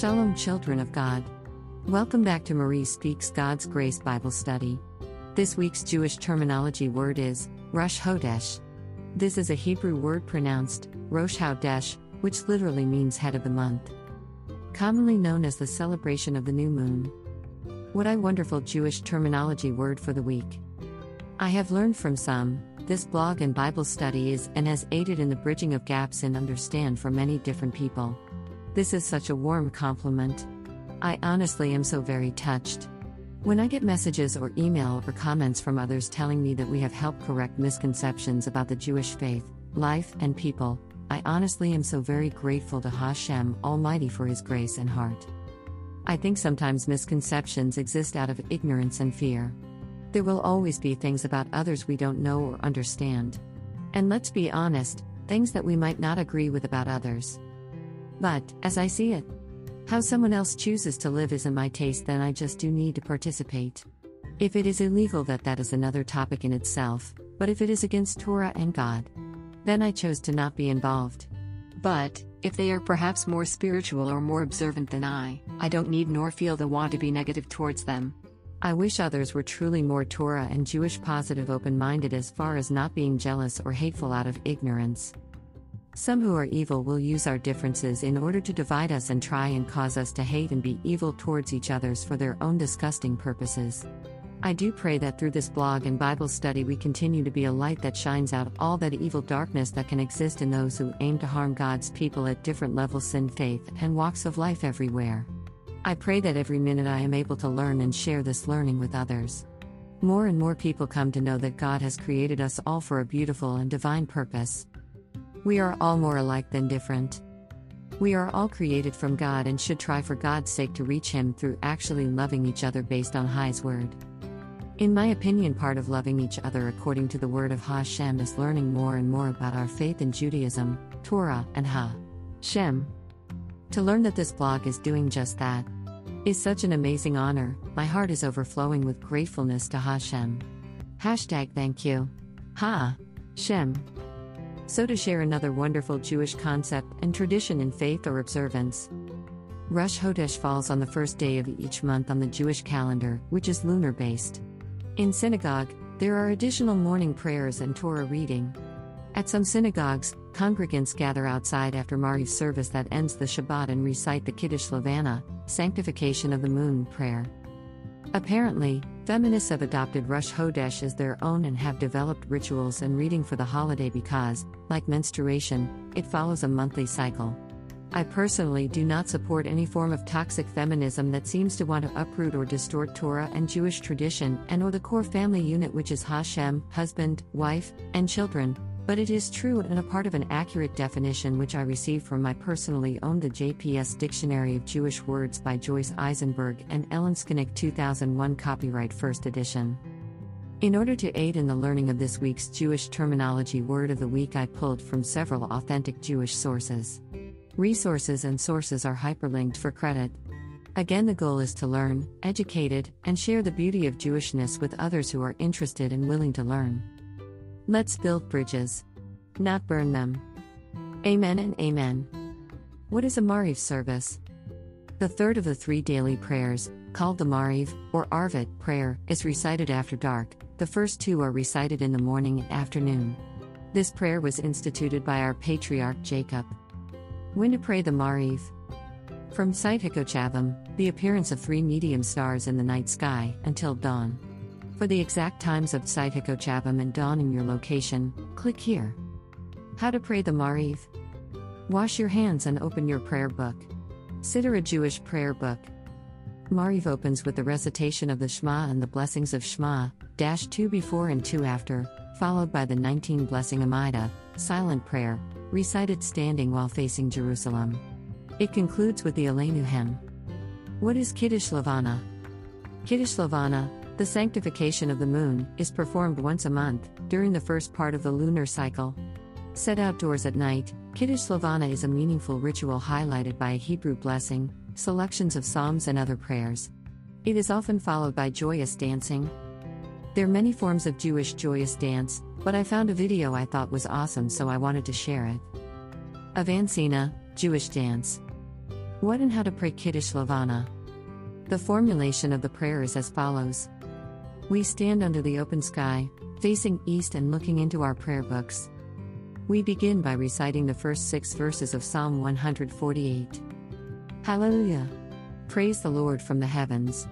Shalom, children of God. Welcome back to Marie Speaks God's Grace Bible Study. This week's Jewish terminology word is Rosh Hodesh. This is a Hebrew word pronounced Rosh Hodesh, which literally means head of the month. Commonly known as the celebration of the new moon. What a wonderful Jewish terminology word for the week. I have learned from some, this blog and Bible study is and has aided in the bridging of gaps in understand for many different people. This is such a warm compliment. I honestly am so very touched. When I get messages or email or comments from others telling me that we have helped correct misconceptions about the Jewish faith, life, and people, I honestly am so very grateful to Hashem Almighty for His grace and heart. I think sometimes misconceptions exist out of ignorance and fear. There will always be things about others we don't know or understand. And let's be honest, things that we might not agree with about others. But, as I see it, how someone else chooses to live isn't my taste, then I just do need to participate. If it is illegal, that that is another topic in itself, but if it is against Torah and God, then I chose to not be involved. But, if they are perhaps more spiritual or more observant than I, I don't need nor feel the want to be negative towards them. I wish others were truly more Torah and Jewish positive open minded as far as not being jealous or hateful out of ignorance. Some who are evil will use our differences in order to divide us and try and cause us to hate and be evil towards each others for their own disgusting purposes. I do pray that through this blog and Bible study we continue to be a light that shines out all that evil darkness that can exist in those who aim to harm God's people at different levels in faith and walks of life everywhere. I pray that every minute I am able to learn and share this learning with others. More and more people come to know that God has created us all for a beautiful and divine purpose. We are all more alike than different. We are all created from God and should try for God's sake to reach Him through actually loving each other based on His word. In my opinion, part of loving each other according to the word of Hashem is learning more and more about our faith in Judaism, Torah, and Ha. Shem. To learn that this blog is doing just that is such an amazing honor, my heart is overflowing with gratefulness to Hashem. Hashtag thank you. Ha. Shem. So, to share another wonderful Jewish concept and tradition in faith or observance. Rosh Hodesh falls on the first day of each month on the Jewish calendar, which is lunar based. In synagogue, there are additional morning prayers and Torah reading. At some synagogues, congregants gather outside after Mariv service that ends the Shabbat and recite the Kiddush Levana, sanctification of the moon prayer. Apparently, feminists have adopted Rosh Hodesh as their own and have developed rituals and reading for the holiday because, like menstruation, it follows a monthly cycle. I personally do not support any form of toxic feminism that seems to want to uproot or distort Torah and Jewish tradition and or the core family unit which is Hashem, husband, wife, and children, but it is true and a part of an accurate definition which I received from my personally owned the JPS Dictionary of Jewish Words by Joyce Eisenberg and Ellen Skolnick 2001 copyright first edition. In order to aid in the learning of this week's Jewish terminology word of the week, I pulled from several authentic Jewish sources. Resources and sources are hyperlinked for credit. Again, the goal is to learn, educated, and share the beauty of Jewishness with others who are interested and willing to learn. Let's build bridges, not burn them. Amen and Amen. What is a Mariv service? The third of the three daily prayers, called the Mariv, or Arvit, prayer, is recited after dark. The first two are recited in the morning and afternoon. This prayer was instituted by our patriarch Jacob. When to pray the Mariv? From Tzeit Hakochavim, the appearance of three medium stars in the night sky, until dawn. For the exact times of Tzeit Hakochavim and dawn in your location, click here. How to pray the Mariv? Wash your hands and open your prayer book. Siddur a Jewish prayer book. Mariv opens with the recitation of the Shema and the blessings of Shema, dash 2 before and 2 after, followed by the 19 blessing Amida, silent prayer, recited standing while facing Jerusalem. It concludes with the Aleinu hymn. What is Kiddush Levana? Kiddush Levana, the sanctification of the moon, is performed once a month, during the first part of the lunar cycle. Set outdoors at night, Kiddush Levana is a meaningful ritual highlighted by a Hebrew blessing, selections of psalms, and other prayers. It is often followed by joyous dancing. There are many forms of Jewish joyous dance, but I found a video I thought was awesome so I wanted to share it. Avancina, Jewish dance. What and how to pray Kiddush Levana. The formulation of the prayer is as follows We stand under the open sky, facing east and looking into our prayer books. We begin by reciting the first six verses of Psalm 148. Hallelujah! Praise the Lord from the heavens.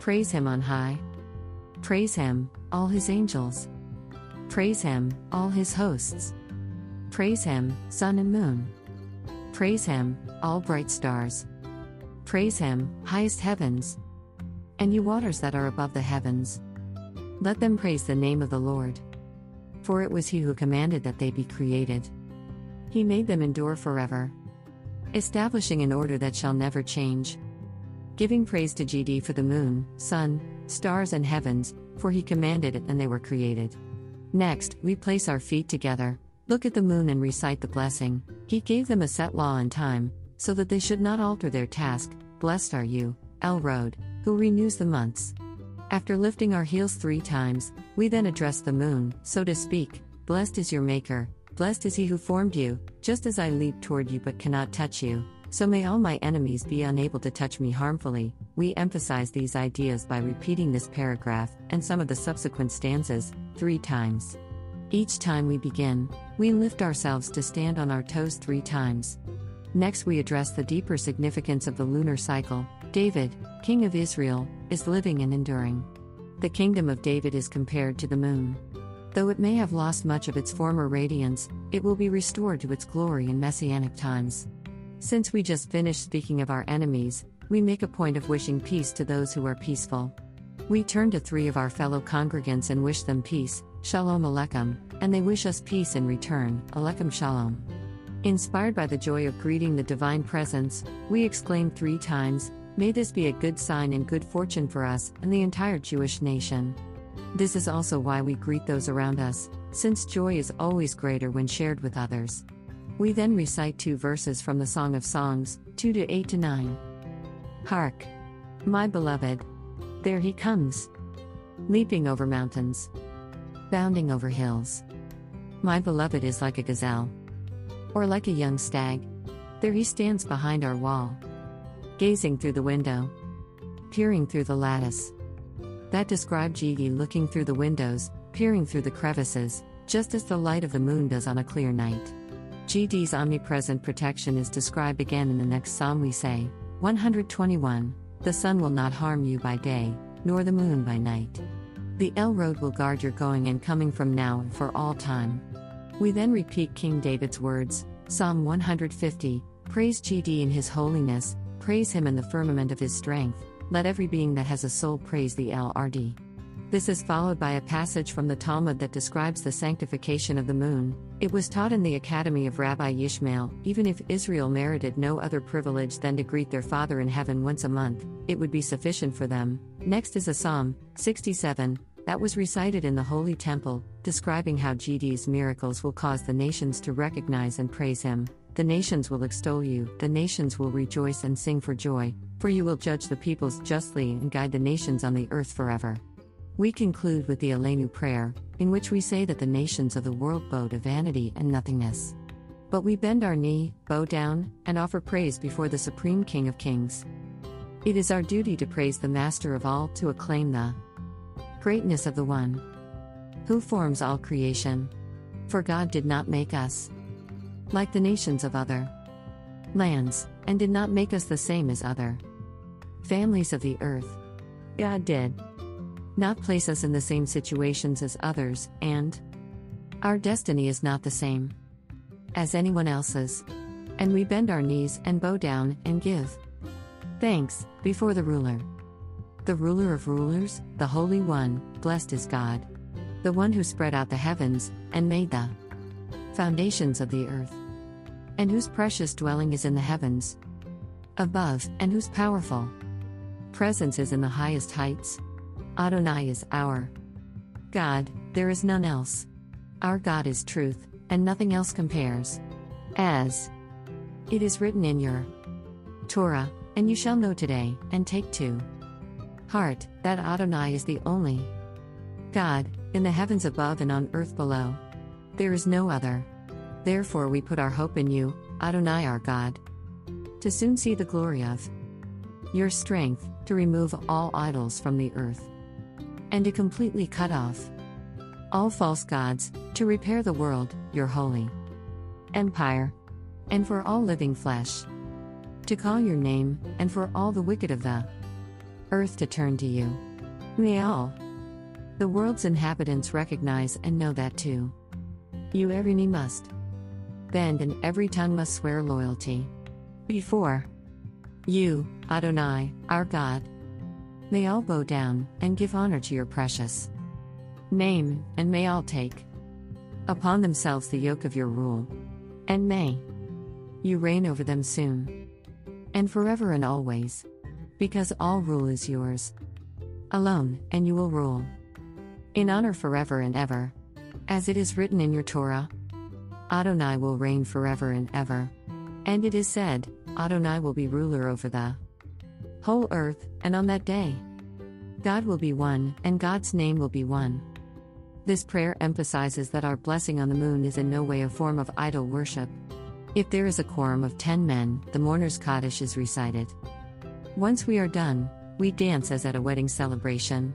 Praise Him on high. Praise Him, all His angels. Praise Him, all His hosts. Praise Him, sun and moon. Praise Him, all bright stars. Praise Him, highest heavens. And you waters that are above the heavens. Let them praise the name of the Lord. For it was He who commanded that they be created. He made them endure forever, establishing an order that shall never change. Giving praise to GD for the moon, sun, stars, and heavens, for He commanded it and they were created. Next, we place our feet together, Look at the moon and recite the blessing. He gave them a set law and time, so that they should not alter their task. Blessed are you, El-Rod, who renews the months. After lifting our heels three times, we then address the moon, so to speak. Blessed is your Maker, blessed is he who formed you, just as I leap toward you but cannot touch you. So may all my enemies be unable to touch me harmfully. We emphasize these ideas by repeating this paragraph and some of the subsequent stanzas three times. Each time we begin, we lift ourselves to stand on our toes three times. Next, we address the deeper significance of the lunar cycle. David, king of Israel, is living and enduring. The kingdom of David is compared to the moon. Though it may have lost much of its former radiance, it will be restored to its glory in messianic times. Since we just finished speaking of our enemies, we make a point of wishing peace to those who are peaceful. We turn to three of our fellow congregants and wish them peace, Shalom Aleichem, and they wish us peace in return, Aleichem Shalom. Inspired by the joy of greeting the divine presence, we exclaim three times, May this be a good sign and good fortune for us and the entire Jewish nation. This is also why we greet those around us, since joy is always greater when shared with others. We then recite two verses from the Song of Songs, 2 to 8 to 9. Hark! My beloved! There he comes! Leaping over mountains bounding over hills. My beloved is like a gazelle, or like a young stag. There he stands behind our wall, gazing through the window, peering through the lattice. That described Gigi looking through the windows, peering through the crevices, just as the light of the moon does on a clear night. GD's omnipresent protection is described again in the next psalm we say, 121 The sun will not harm you by day, nor the moon by night. The El-Rod will guard your going and coming from now and for all time. We then repeat King David's words Psalm 150 Praise GD in his holiness, praise him in the firmament of his strength, let every being that has a soul praise the El-Rd. This is followed by a passage from the Talmud that describes the sanctification of the moon. It was taught in the academy of Rabbi Yishmael even if Israel merited no other privilege than to greet their Father in heaven once a month, it would be sufficient for them. Next is a Psalm, 67, that was recited in the Holy Temple, describing how GD's miracles will cause the nations to recognize and praise him. The nations will extol you, the nations will rejoice and sing for joy, for you will judge the peoples justly and guide the nations on the earth forever. We conclude with the Aleinu prayer, in which we say that the nations of the world bow to vanity and nothingness. But we bend our knee, bow down, and offer praise before the Supreme King of Kings. It is our duty to praise the Master of all, to acclaim the greatness of the One who forms all creation. For God did not make us like the nations of other lands, and did not make us the same as other families of the earth. God did not place us in the same situations as others, and our destiny is not the same as anyone else's. And we bend our knees and bow down and give thanks before the ruler. The ruler of rulers, the Holy One, blessed is God. The one who spread out the heavens and made the foundations of the earth, and whose precious dwelling is in the heavens above, and whose powerful presence is in the highest heights. Adonai is our God, there is none else. Our God is truth, and nothing else compares. As it is written in your Torah, and you shall know today, and take to heart, that Adonai is the only God, in the heavens above and on earth below. There is no other. Therefore, we put our hope in you, Adonai our God. to soon see the glory of your strength, to remove all idols from the earth, and to completely cut off all false gods, to repair the world, your holy empire, and for all living flesh, to call your name, and for all the wicked of the earth to turn to you. May all the world's inhabitants recognize and know that too. You every knee must bend and every tongue must swear loyalty before you, Adonai, our God. May all bow down and give honor to your precious name, and may all take upon themselves the yoke of your rule. And may you reign over them soon and forever and always, because all rule is yours alone, and you will rule in honor forever and ever. As it is written in your Torah, Adonai will reign forever and ever. And it is said, Adonai will be ruler over the whole earth, and on that day, God will be one, and God's name will be one. This prayer emphasizes that our blessing on the moon is in no way a form of idol worship. If there is a quorum of ten men, the mourner's Kaddish is recited. Once we are done, we dance as at a wedding celebration.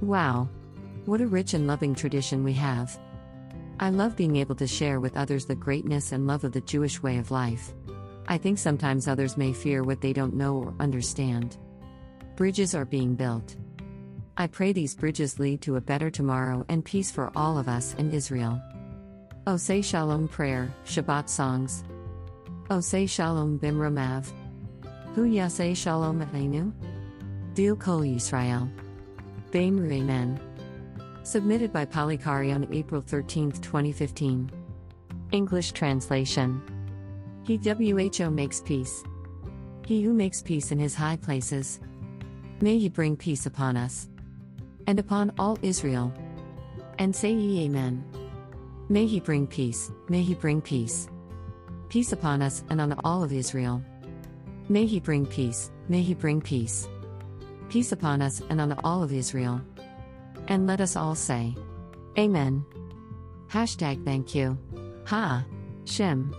Wow! What a rich and loving tradition we have. I love being able to share with others the greatness and love of the Jewish way of life. I think sometimes others may fear what they don't know or understand. Bridges are being built. I pray these bridges lead to a better tomorrow and peace for all of us in Israel. Oh, say Shalom prayer, Shabbat songs. Oh, say Shalom Bimromav. Hu Yaseh Shalom Aleinu. Dil Kol Yisrael. Beimru Amen. Submitted by Polycari on April 13, 2015. English translation He WHO makes peace. He who makes peace in his high places. May he bring peace upon us and upon all Israel. And say ye Amen. May he bring peace, may he bring peace. Peace upon us and on all of Israel. May he bring peace, may he bring peace. Peace upon us and on all of Israel. And let us all say, Amen. Hashtag thank you. Ha. Shem.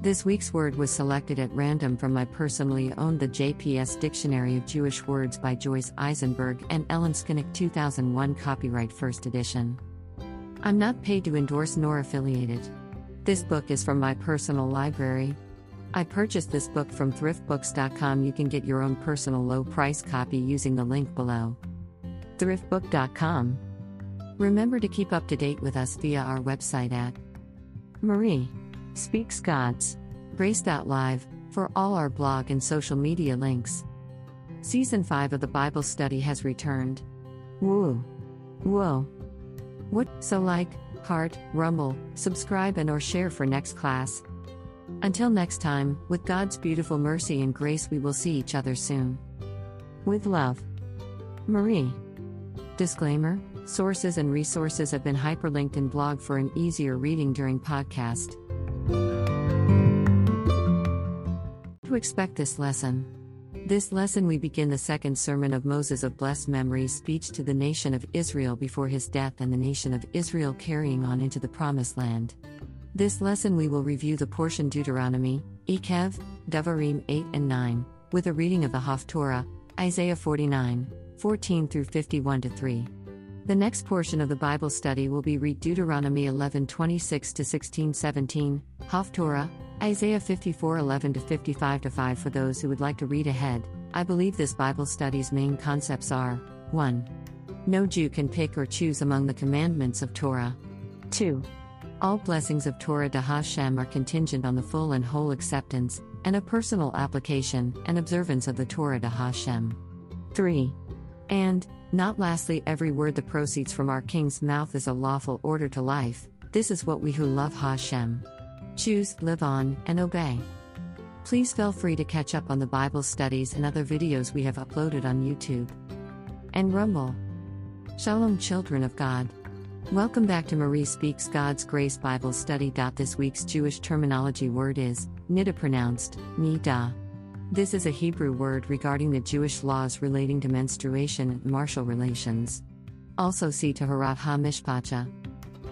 This week's word was selected at random from my personally owned The JPS Dictionary of Jewish Words by Joyce Eisenberg and Ellen Skolnick 2001 copyright first edition. I'm not paid to endorse nor affiliated. This book is from my personal library. I purchased this book from thriftbooks.com. You can get your own personal low price copy using the link below. Thriftbook.com. Remember to keep up to date with us via our website at Marie Speaks God's Grace.live for all our blog and social media links. Season 5 of the Bible study has returned. Woo! Whoa! What? So like, heart, rumble, subscribe and or share for next class. Until next time, with God's beautiful mercy and grace we will see each other soon. With love. Marie. Disclaimer Sources and resources have been hyperlinked in blog for an easier reading during podcast. To expect this lesson. This lesson we begin the second sermon of Moses of blessed memory speech to the nation of Israel before his death and the nation of Israel carrying on into the promised land. This lesson we will review the portion Deuteronomy, Ekev, Devarim 8 and 9, with a reading of the Haftorah, Isaiah 49, 14 through 51 to 3. The next portion of the Bible study will be read Deuteronomy 11 26 to 16 17, Haftorah, Isaiah 54 11 to 55 to 5 for those who would like to read ahead. I believe this Bible study's main concepts are 1. No Jew can pick or choose among the commandments of Torah. 2. All blessings of Torah de Hashem are contingent on the full and whole acceptance, and a personal application and observance of the Torah de Hashem. 3. And, not lastly, every word that proceeds from our King's mouth is a lawful order to life. This is what we who love Hashem choose, live on, and obey. Please feel free to catch up on the Bible studies and other videos we have uploaded on YouTube and Rumble. Shalom, children of God. Welcome back to Marie Speaks God's Grace Bible Study. This week's Jewish terminology word is nida pronounced nida. This is a Hebrew word regarding the Jewish laws relating to menstruation and marital relations. Also see Taharat HaMishpacha.